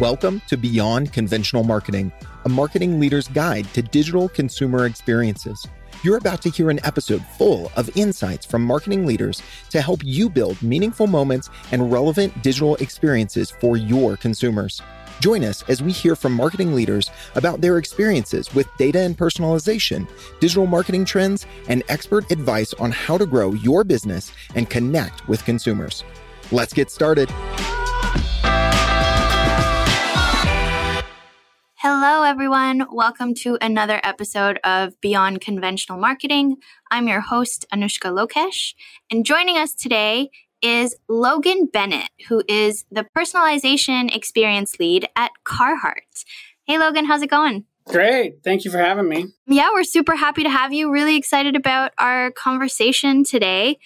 Welcome to Beyond Conventional Marketing, a marketing leader's guide to digital consumer experiences. You're about to hear an episode full of insights from marketing leaders to help you build meaningful moments and relevant digital experiences for your consumers. Join us as we hear from marketing leaders about their experiences with data and personalization, digital marketing trends, and expert advice on how to grow your business and connect with consumers. Let's get started. Hello, everyone. Welcome to another episode of Beyond Conventional Marketing. I'm your host, Anushka Lokesh, and joining us today is Logan Bennett, who is the personalization experience lead at Carhartt. Hey, Logan, how's it going? Great. Thank you for having me. Yeah, we're super happy to have you. Really excited about our conversation today.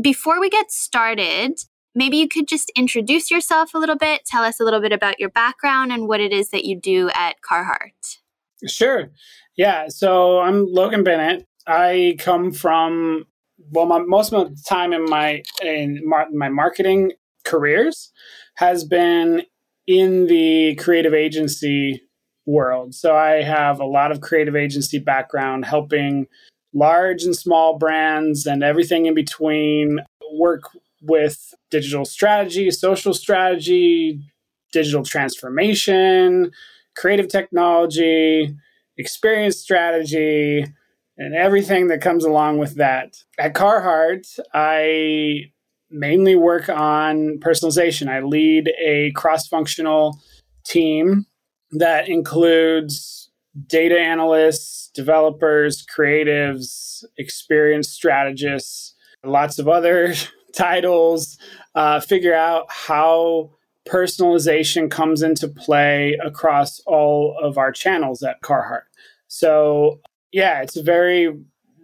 Before we get started, maybe you could just introduce yourself a little bit, tell us a little bit about your background and what it is that you do at Carhartt. Sure. Yeah. So I'm Logan Bennett. I come from well, my, most of the time in my in mar- my marketing careers has been in the creative agency world. So I have a lot of creative agency background, helping large and small brands and everything in between work with digital strategy, social strategy, digital transformation, creative technology, experience strategy, and everything that comes along with that. At Carhartt, I mainly work on personalization. I lead a cross functional team that includes data analysts, developers, creatives, experience strategists, lots of other titles, uh, figure out how personalization comes into play across all of our channels at Carhartt. So, yeah, it's a very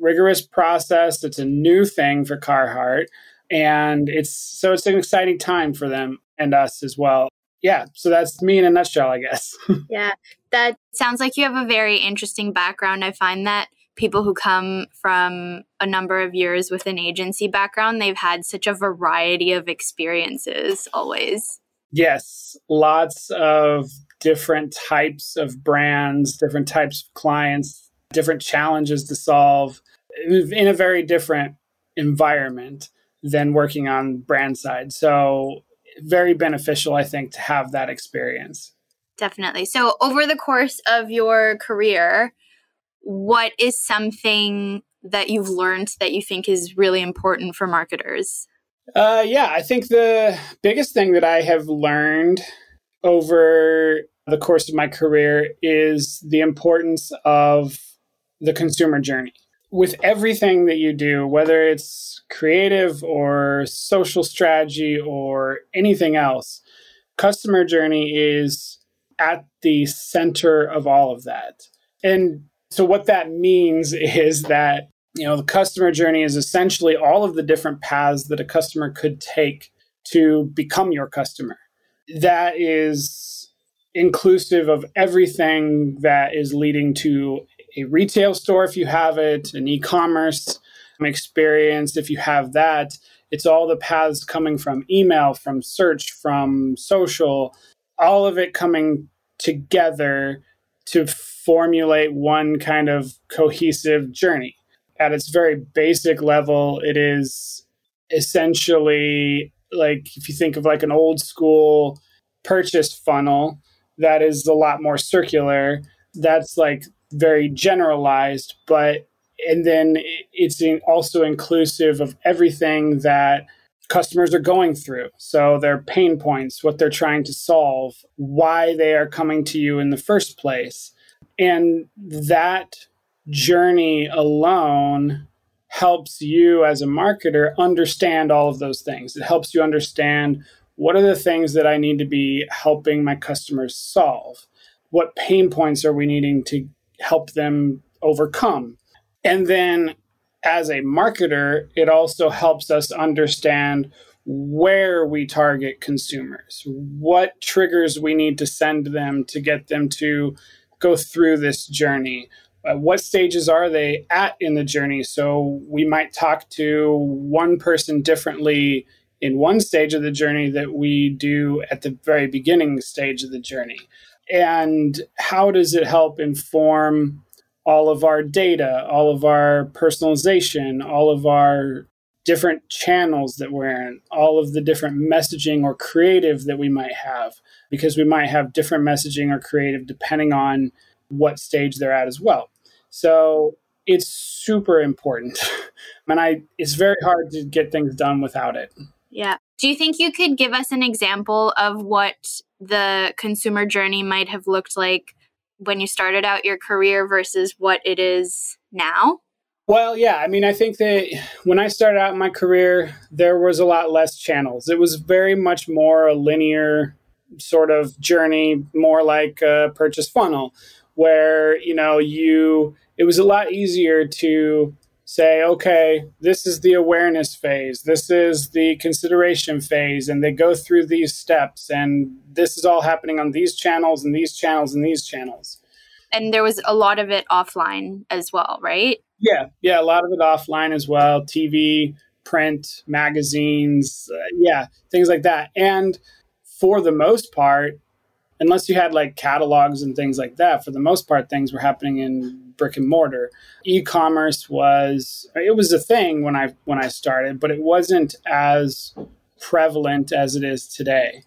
rigorous process. It's a new thing for Carhartt. And it's so it's an exciting time for them and us as well. Yeah, so that's me in a nutshell, I guess. yeah, that sounds like you have a very interesting background. I find that people who come from a number of years with an agency background, they've had such a variety of experiences always. Yes, lots of different types of brands, different types of clients, different challenges to solve in a very different environment than working on brand side. So, very beneficial, I think, to have that experience. Definitely. So, over the course of your career, what is something that you've learned that you think is really important for marketers? Uh, yeah, I think the biggest thing that I have learned over the course of my career is the importance of the consumer journey. With everything that you do, whether it's creative or social strategy or anything else, customer journey is at the center of all of that. And so what that means is that you know the customer journey is essentially all of the different paths that a customer could take to become your customer. That is inclusive of everything that is leading to a retail store if you have it, an e-commerce experience if you have that. It's all the paths coming from email, from search, from social, all of it coming together to formulate one kind of cohesive journey. At its very basic level, it is essentially like if you think of like an old school purchase funnel that is a lot more circular, that's like very generalized, but and then it's also inclusive of everything that customers are going through. So their pain points, what they're trying to solve, why they are coming to you in the first place. And that journey alone helps you as a marketer understand all of those things. It helps you understand what are the things that I need to be helping my customers solve? What pain points are we needing to help them overcome? And then as a marketer, it also helps us understand where we target consumers, what triggers we need to send them to get them to go through this journey, uh, what stages are they at in the journey? So we might talk to one person differently in one stage of the journey that we do at the very beginning stage of the journey. And how does it help inform all of our data, all of our personalization, all of our different channels that we're in, all of the different messaging or creative that we might have, because we might have different messaging or creative depending on what stage they're at as well. So it's super important. and I it's very hard to get things done without it. Yeah. Do you think you could give us an example of what the consumer journey might have looked like when you started out your career versus what it is now? Well, yeah. I mean, I think that when I started out my career, there was a lot less channels. It was very much more a linear sort of journey, more like a purchase funnel, where, you know, you it was a lot easier to say, okay, this is the awareness phase, this is the consideration phase, and they go through these steps, and this is all happening on these channels and these channels and these channels. And there was a lot of it offline as well, right? Yeah, yeah, a lot of it offline as well TV, print, magazines, uh, yeah, things like that. And for the most part, unless you had like catalogs and things like that, for the most part, things were happening in brick and mortar. E-commerce was it was a thing when I when I started, but it wasn't as prevalent as it is today.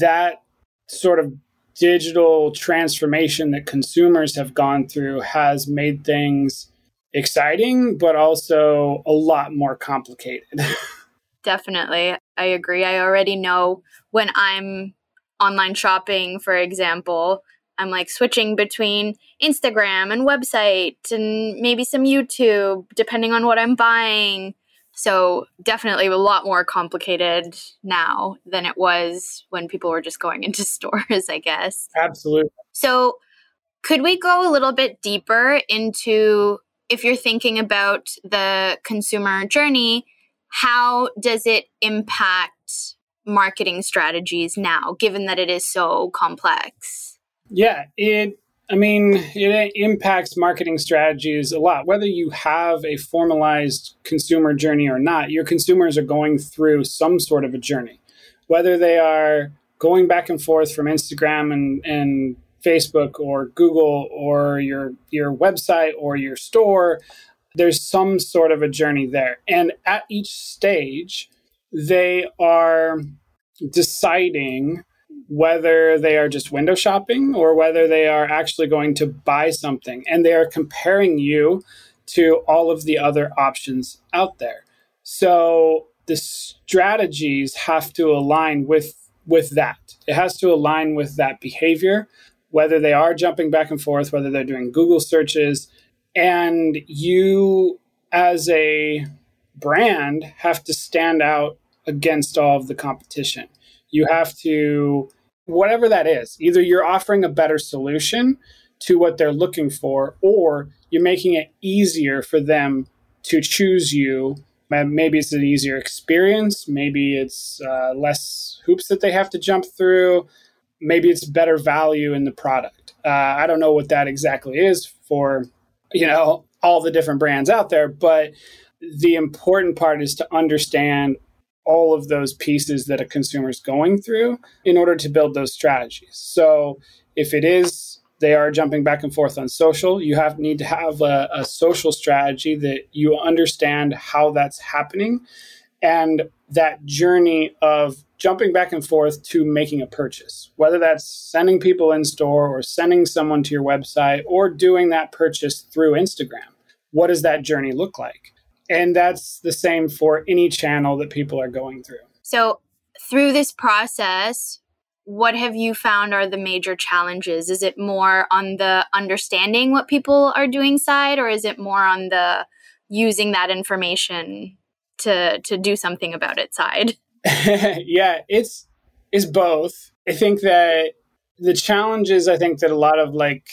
That sort of digital transformation that consumers have gone through has made things exciting, but also a lot more complicated. Definitely. I agree. I already know when I'm online shopping, for example, I'm like switching between Instagram and website and maybe some YouTube, depending on what I'm buying. So, definitely a lot more complicated now than it was when people were just going into stores, I guess. Absolutely. So, could we go a little bit deeper into if you're thinking about the consumer journey, how does it impact marketing strategies now, given that it is so complex? Yeah, it I mean, it impacts marketing strategies a lot. Whether you have a formalized consumer journey or not, your consumers are going through some sort of a journey. Whether they are going back and forth from Instagram and, and Facebook or Google or your your website or your store, there's some sort of a journey there. And at each stage, they are deciding whether they are just window shopping or whether they are actually going to buy something. And they are comparing you to all of the other options out there. So the strategies have to align with with that. It has to align with that behavior, whether they are jumping back and forth, whether they're doing Google searches, and you as a brand have to stand out against all of the competition. You have to, whatever that is, either you're offering a better solution to what they're looking for, or you're making it easier for them to choose you. Maybe it's an easier experience. Maybe it's uh, less hoops that they have to jump through. Maybe it's better value in the product. Uh, I don't know what that exactly is for, you know, all the different brands out there, but the important part is to understand all of those pieces that a consumer is going through in order to build those strategies. So if it is they are jumping back and forth on social, you have need to have a, a social strategy that you understand how that's happening and that journey of jumping back and forth to making a purchase, whether that's sending people in store or sending someone to your website or doing that purchase through Instagram. What does that journey look like? And that's the same for any channel that people are going through. So, through this process, what have you found are the major challenges? Is it more on the understanding what people are doing side, or is it more on the using that information to to do something about it side? yeah, it's it's both. I think that the challenges I think that a lot of like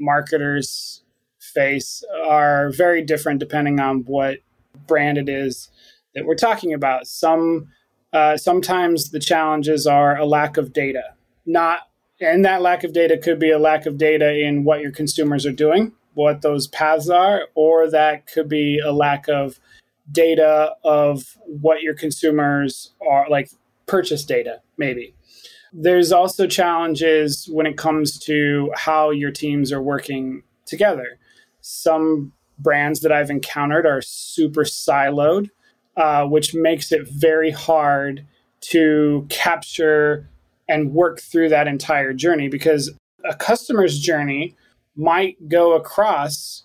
marketers face are very different depending on what brand it is that we're talking about. Some uh, sometimes the challenges are a lack of data, not and that lack of data could be a lack of data in what your consumers are doing, what those paths are, or that could be a lack of data of what your consumers are like purchase data, maybe. There's also challenges when it comes to how your teams are working together. Some brands that I've encountered are super siloed, uh, which makes it very hard to capture and work through that entire journey because a customer's journey might go across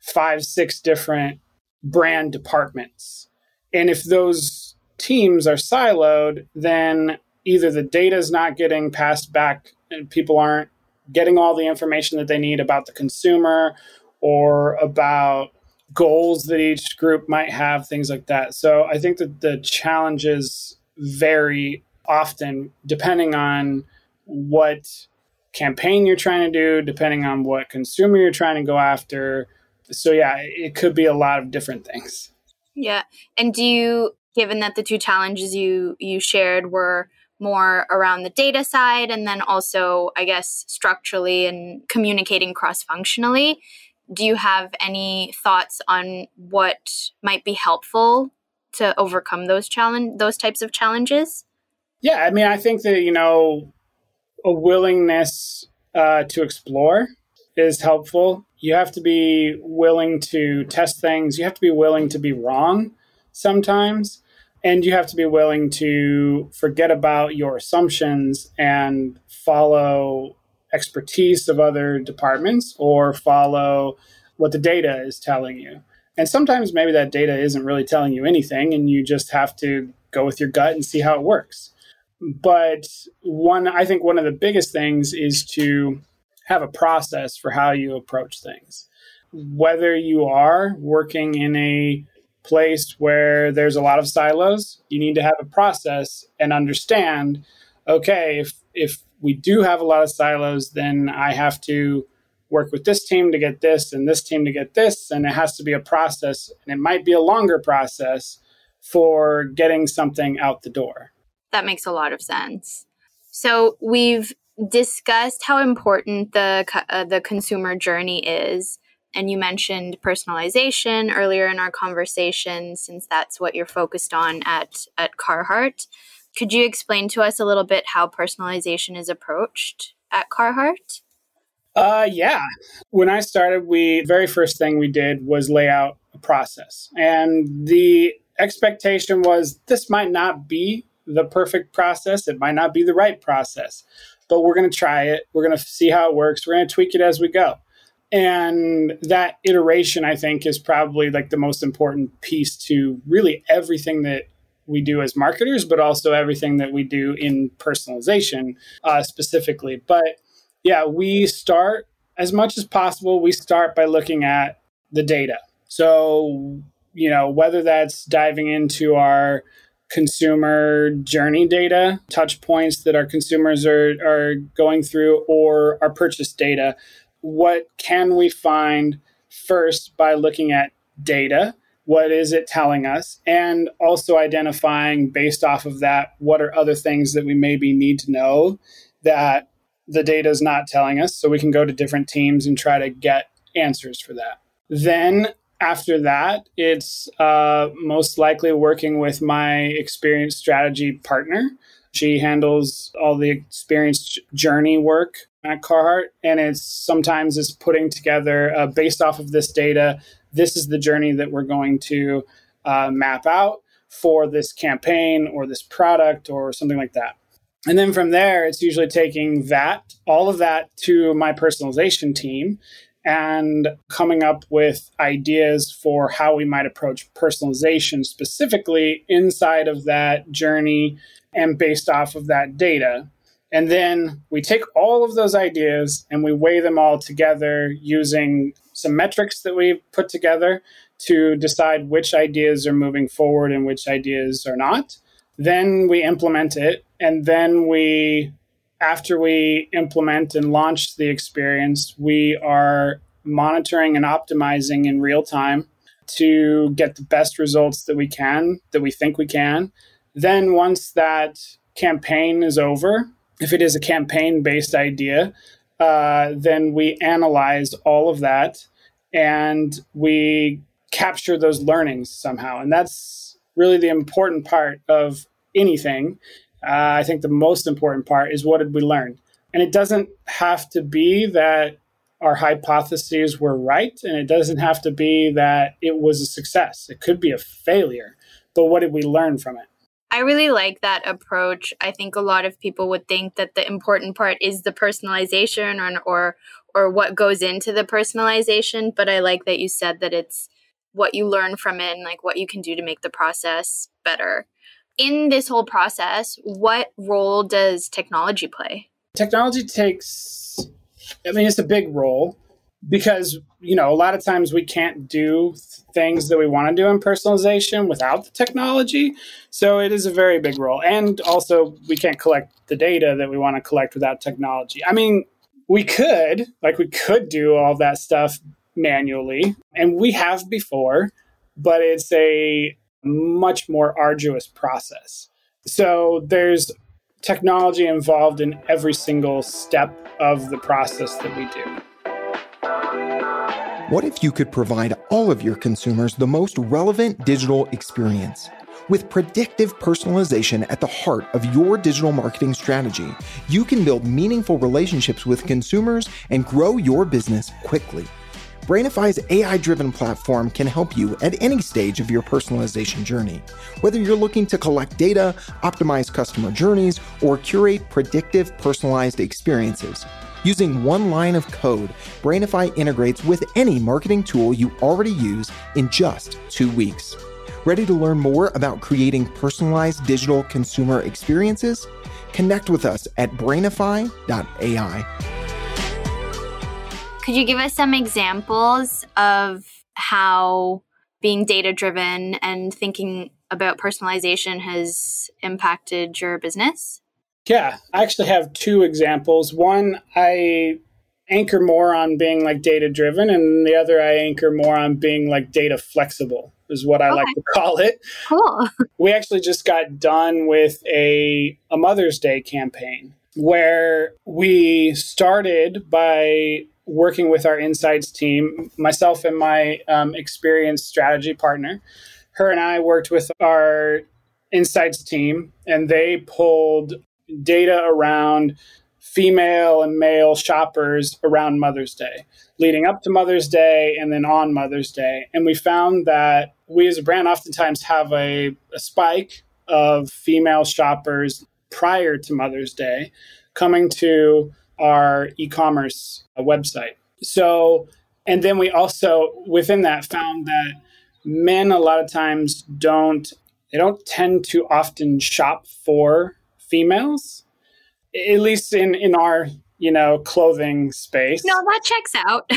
five, six different brand departments. And if those teams are siloed, then either the data is not getting passed back and people aren't getting all the information that they need about the consumer or about goals that each group might have, things like that. So I think that the challenges vary often depending on what campaign you're trying to do, depending on what consumer you're trying to go after. So yeah, it could be a lot of different things. Yeah. And do you given that the two challenges you you shared were more around the data side and then also I guess structurally and communicating cross functionally, do you have any thoughts on what might be helpful to overcome those challenge those types of challenges? Yeah, I mean, I think that you know a willingness uh, to explore is helpful. You have to be willing to test things. You have to be willing to be wrong sometimes. And you have to be willing to forget about your assumptions and follow expertise of other departments or follow what the data is telling you. And sometimes maybe that data isn't really telling you anything and you just have to go with your gut and see how it works. But one, I think one of the biggest things is to have a process for how you approach things. Whether you are working in a place where there's a lot of silos, you need to have a process and understand okay, if, if we do have a lot of silos, then I have to work with this team to get this and this team to get this. And it has to be a process, and it might be a longer process for getting something out the door. That makes a lot of sense. So we've discussed how important the uh, the consumer journey is and you mentioned personalization earlier in our conversation since that's what you're focused on at at Carhartt. Could you explain to us a little bit how personalization is approached at Carhartt? Uh yeah. When I started, we very first thing we did was lay out a process. And the expectation was this might not be the perfect process. It might not be the right process, but we're going to try it. We're going to see how it works. We're going to tweak it as we go. And that iteration, I think, is probably like the most important piece to really everything that we do as marketers, but also everything that we do in personalization uh, specifically. But yeah, we start as much as possible, we start by looking at the data. So, you know, whether that's diving into our consumer journey data, touch points that our consumers are, are going through, or our purchase data. What can we find first by looking at data? What is it telling us? And also identifying based off of that, what are other things that we maybe need to know that the data is not telling us? So we can go to different teams and try to get answers for that. Then after that, it's uh, most likely working with my experienced strategy partner. She handles all the experience journey work at Carhartt, and it's sometimes it's putting together uh, based off of this data. This is the journey that we're going to uh, map out for this campaign or this product or something like that. And then from there, it's usually taking that, all of that to my personalization team and coming up with ideas for how we might approach personalization specifically inside of that journey and based off of that data. And then we take all of those ideas and we weigh them all together using some metrics that we put together to decide which ideas are moving forward and which ideas are not. Then we implement it and then we after we implement and launch the experience, we are monitoring and optimizing in real time to get the best results that we can, that we think we can. Then, once that campaign is over, if it is a campaign based idea, uh, then we analyze all of that and we capture those learnings somehow. And that's really the important part of anything. Uh, I think the most important part is what did we learn? And it doesn't have to be that our hypotheses were right, and it doesn't have to be that it was a success. It could be a failure, but what did we learn from it? I really like that approach. I think a lot of people would think that the important part is the personalization or or or what goes into the personalization, but I like that you said that it's what you learn from it and like what you can do to make the process better. In this whole process, what role does technology play? Technology takes I mean it's a big role because you know a lot of times we can't do things that we want to do in personalization without the technology so it is a very big role and also we can't collect the data that we want to collect without technology i mean we could like we could do all that stuff manually and we have before but it's a much more arduous process so there's technology involved in every single step of the process that we do what if you could provide all of your consumers the most relevant digital experience? With predictive personalization at the heart of your digital marketing strategy, you can build meaningful relationships with consumers and grow your business quickly. Brainify's AI driven platform can help you at any stage of your personalization journey. Whether you're looking to collect data, optimize customer journeys, or curate predictive personalized experiences, Using one line of code, Brainify integrates with any marketing tool you already use in just two weeks. Ready to learn more about creating personalized digital consumer experiences? Connect with us at brainify.ai. Could you give us some examples of how being data driven and thinking about personalization has impacted your business? Yeah, I actually have two examples. One, I anchor more on being like data driven, and the other, I anchor more on being like data flexible, is what I okay. like to call it. Cool. We actually just got done with a, a Mother's Day campaign where we started by working with our insights team, myself and my um, experienced strategy partner. Her and I worked with our insights team, and they pulled data around female and male shoppers around Mother's Day, leading up to Mother's Day and then on Mother's Day. And we found that we as a brand oftentimes have a, a spike of female shoppers prior to Mother's Day coming to our e commerce website. So, and then we also within that found that men a lot of times don't they don't tend to often shop for females, at least in in our you know clothing space. No, that checks out.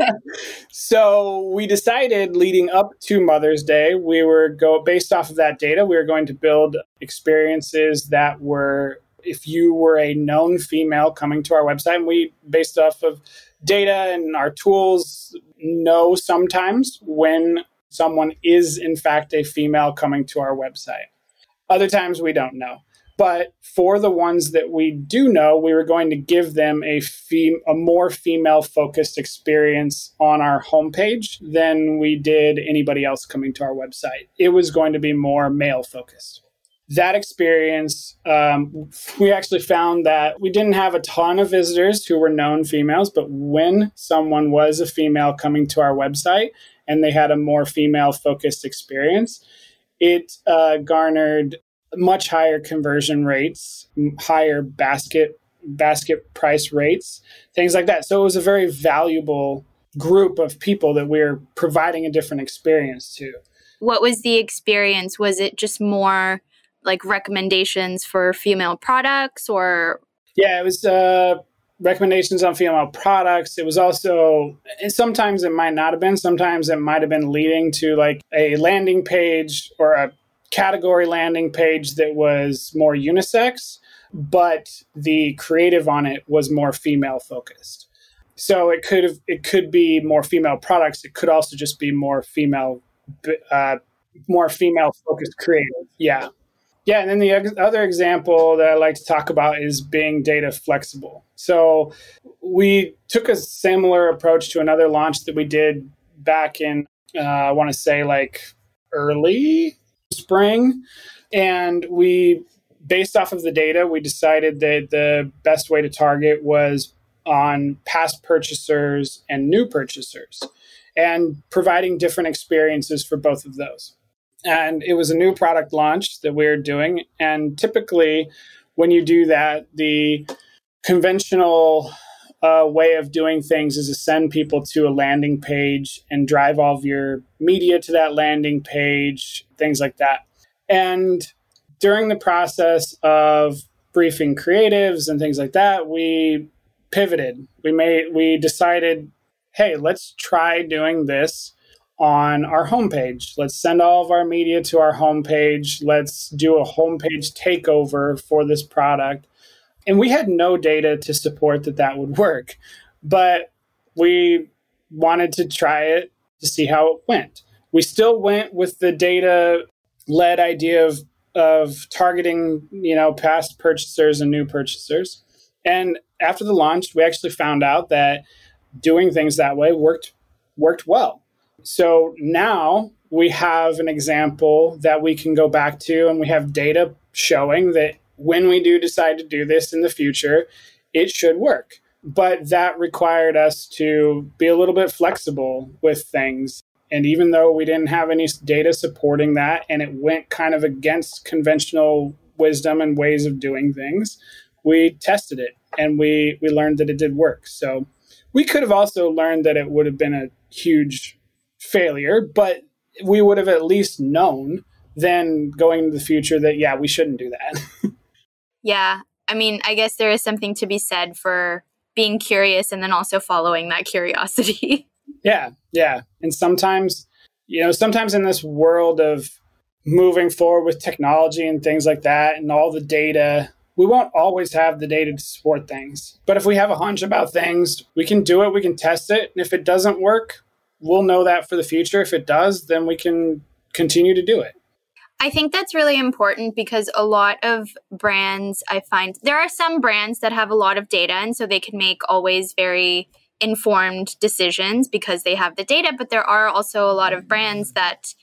so we decided leading up to Mother's Day, we were go based off of that data, we were going to build experiences that were if you were a known female coming to our website, and we based off of data and our tools know sometimes when someone is in fact a female coming to our website. Other times we don't know. But for the ones that we do know, we were going to give them a fem- a more female focused experience on our homepage than we did anybody else coming to our website. It was going to be more male focused. That experience, um, we actually found that we didn't have a ton of visitors who were known females, but when someone was a female coming to our website and they had a more female focused experience, it uh, garnered much higher conversion rates, higher basket basket price rates, things like that. So it was a very valuable group of people that we are providing a different experience to. What was the experience? Was it just more like recommendations for female products or Yeah, it was uh recommendations on female products. It was also, and sometimes it might not have been, sometimes it might have been leading to like a landing page or a category landing page that was more unisex, but the creative on it was more female focused. So it could have it could be more female products. It could also just be more female, uh, more female focused creative. Yeah, Yeah, and then the other example that I like to talk about is being data flexible. So we took a similar approach to another launch that we did back in, uh, I want to say like early spring. And we, based off of the data, we decided that the best way to target was on past purchasers and new purchasers and providing different experiences for both of those and it was a new product launch that we are doing. And typically, when you do that, the conventional uh, way of doing things is to send people to a landing page and drive all of your media to that landing page, things like that. And during the process of briefing creatives and things like that, we pivoted. We made we decided, hey, let's try doing this on our homepage. Let's send all of our media to our homepage. Let's do a homepage takeover for this product. And we had no data to support that that would work, but we wanted to try it to see how it went. We still went with the data led idea of, of targeting, you know, past purchasers and new purchasers. And after the launch, we actually found out that doing things that way worked worked well so now we have an example that we can go back to, and we have data showing that when we do decide to do this in the future, it should work. But that required us to be a little bit flexible with things. And even though we didn't have any data supporting that, and it went kind of against conventional wisdom and ways of doing things, we tested it and we, we learned that it did work. So we could have also learned that it would have been a huge failure, but we would have at least known then going into the future that, yeah, we shouldn't do that. yeah. I mean, I guess there is something to be said for being curious and then also following that curiosity. yeah. Yeah. And sometimes, you know, sometimes in this world of moving forward with technology and things like that and all the data, we won't always have the data to support things. But if we have a hunch about things, we can do it, we can test it. And if it doesn't work, we'll know that for the future. If it does, then we can continue to do it. I think that's really important because a lot of brands, I find there are some brands that have a lot of data, and so they can make always very informed decisions because they have the data. But there are also a lot of brands that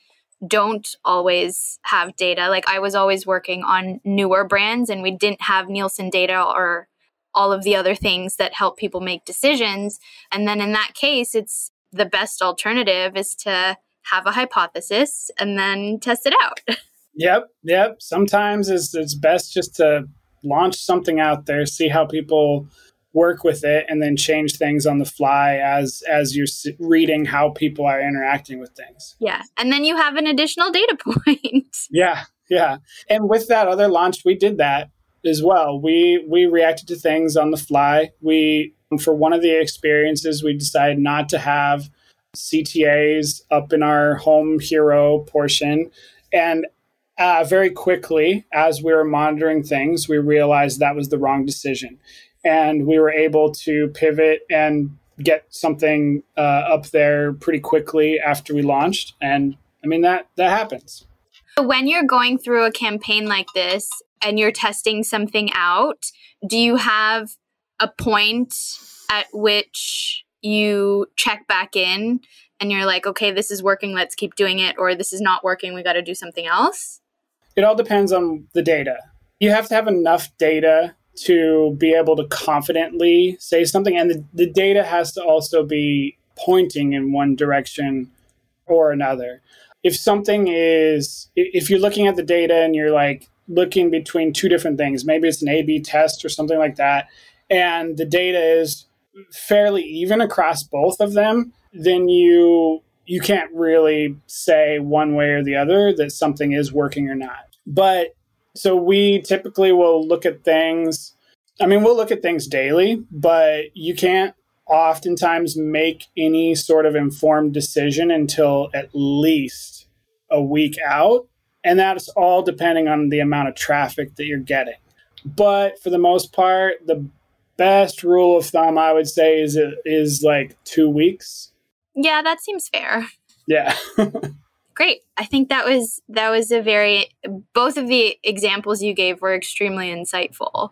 don't always have data. Like I was always working on newer brands, and we didn't have Nielsen data or all of the other things that help people make decisions. And then in that case, it's the best alternative is to have a hypothesis and then test it out. Yep, yep. Sometimes it's, it's best just to launch something out there, see how people work with it, and then change things on the fly as as you're reading how people are interacting with things. Yeah, and then you have an additional data point. yeah, yeah. And with that other launch, we did that as well. We we reacted to things on the fly. We for one of the experiences, we decided not to have CTAs up in our home hero portion. And uh, very quickly, as we were monitoring things, we realized that was the wrong decision. And we were able to pivot and get something uh, up there pretty quickly after we launched. And I mean, that, that happens. When you're going through a campaign like this and you're testing something out, do you have a point at which you check back in and you're like, okay, this is working, let's keep doing it, or this is not working, we got to do something else? It all depends on the data. You have to have enough data to be able to confidently say something, and the, the data has to also be pointing in one direction or another. If something is, if you're looking at the data and you're like looking between two different things, maybe it's an A B test or something like that, and the data is fairly even across both of them, then you you can't really say one way or the other that something is working or not. But so we typically will look at things. I mean, we'll look at things daily, but you can't oftentimes make any sort of informed decision until at least a week out. And that's all depending on the amount of traffic that you're getting. But for the most part, the best rule of thumb I would say is it is like two weeks. Yeah, that seems fair. Yeah. Great. I think that was that was a very both of the examples you gave were extremely insightful.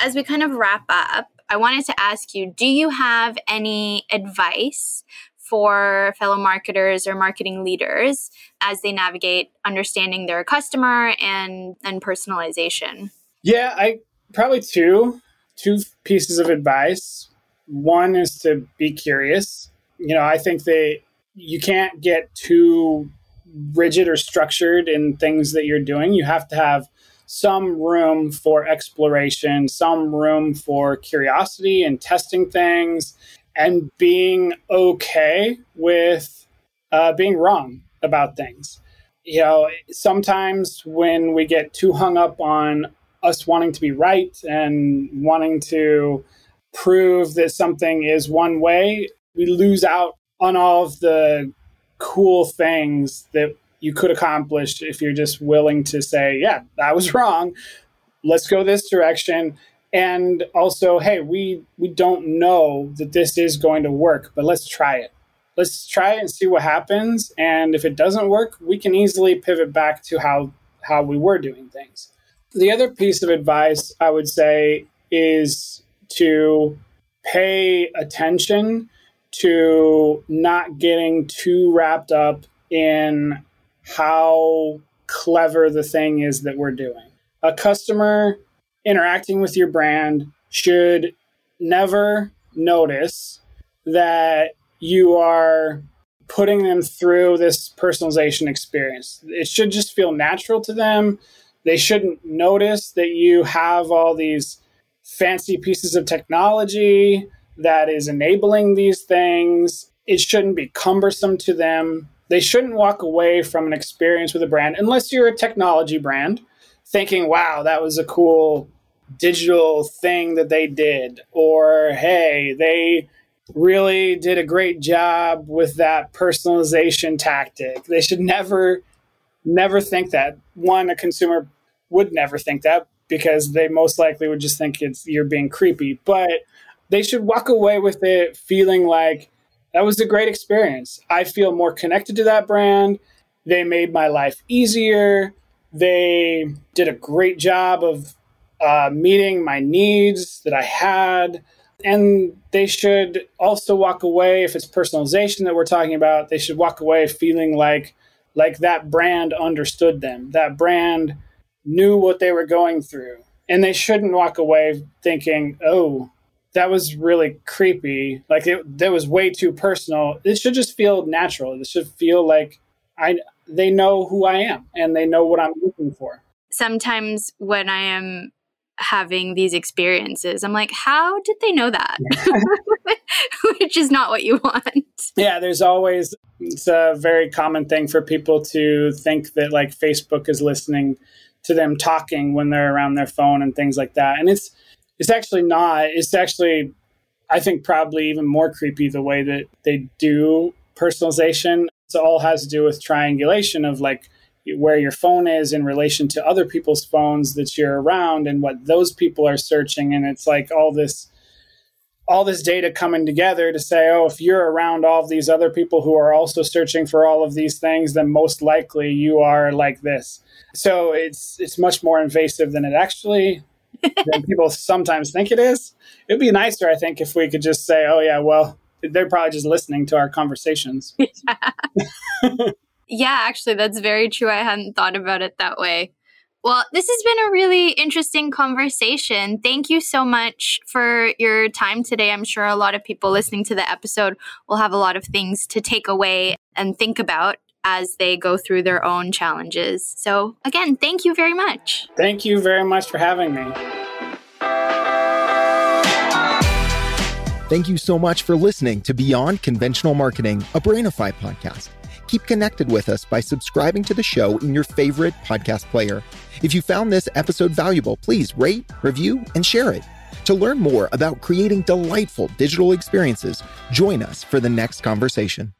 As we kind of wrap up, I wanted to ask you, do you have any advice for fellow marketers or marketing leaders as they navigate understanding their customer and and personalization? Yeah, I probably two two pieces of advice. One is to be curious. You know, I think that you can't get too rigid or structured in things that you're doing. You have to have some room for exploration, some room for curiosity and testing things, and being okay with uh, being wrong about things. You know, sometimes when we get too hung up on us wanting to be right and wanting to prove that something is one way, we lose out on all of the cool things that you could accomplish if you're just willing to say, yeah, I was wrong. Let's go this direction. And also, hey, we we don't know that this is going to work, but let's try it. Let's try it and see what happens. And if it doesn't work, we can easily pivot back to how how we were doing things. The other piece of advice I would say is to pay attention to not getting too wrapped up in how clever the thing is that we're doing. A customer interacting with your brand should never notice that you are putting them through this personalization experience. It should just feel natural to them. They shouldn't notice that you have all these fancy pieces of technology that is enabling these things. It shouldn't be cumbersome to them. They shouldn't walk away from an experience with a brand unless you're a technology brand thinking, wow, that was a cool digital thing that they did. Or, hey, they really did a great job with that personalization tactic. They should never, never think that. One, a consumer would never think that because they most likely would just think it's you're being creepy. But they should walk away with it feeling like that was a great experience. I feel more connected to that brand. They made my life easier. They did a great job of uh, meeting my needs that I had. And they should also walk away, if it's personalization that we're talking about, they should walk away feeling like like that brand understood them. That brand knew what they were going through. And they shouldn't walk away thinking, oh, that was really creepy. Like it, that was way too personal. It should just feel natural. It should feel like I they know who I am and they know what I'm looking for. Sometimes when I am having these experiences, I'm like, how did they know that? Which is not what you want. Yeah, there's always it's a very common thing for people to think that like Facebook is listening to them talking when they're around their phone and things like that. And it's it's actually not. It's actually, I think, probably even more creepy the way that they do personalization. It all has to do with triangulation of like where your phone is in relation to other people's phones that you're around and what those people are searching. And it's like all this all this data coming together to say, oh, if you're around all of these other people who are also searching for all of these things, then most likely you are like this. So it's it's much more invasive than it actually than people sometimes think it is. It'd be nicer, I think, if we could just say, "Oh yeah, well, they're probably just listening to our conversations." Yeah. yeah, actually, that's very true. I hadn't thought about it that way. Well, this has been a really interesting conversation. Thank you so much for your time today. I'm sure a lot of people listening to the episode will have a lot of things to take away and think about as they go through their own challenges. So, again, thank you very much. Thank you very much for having me. Thank you so much for listening to Beyond Conventional Marketing, a Brainify podcast. Keep connected with us by subscribing to the show in your favorite podcast player. If you found this episode valuable, please rate, review, and share it. To learn more about creating delightful digital experiences, join us for the next conversation.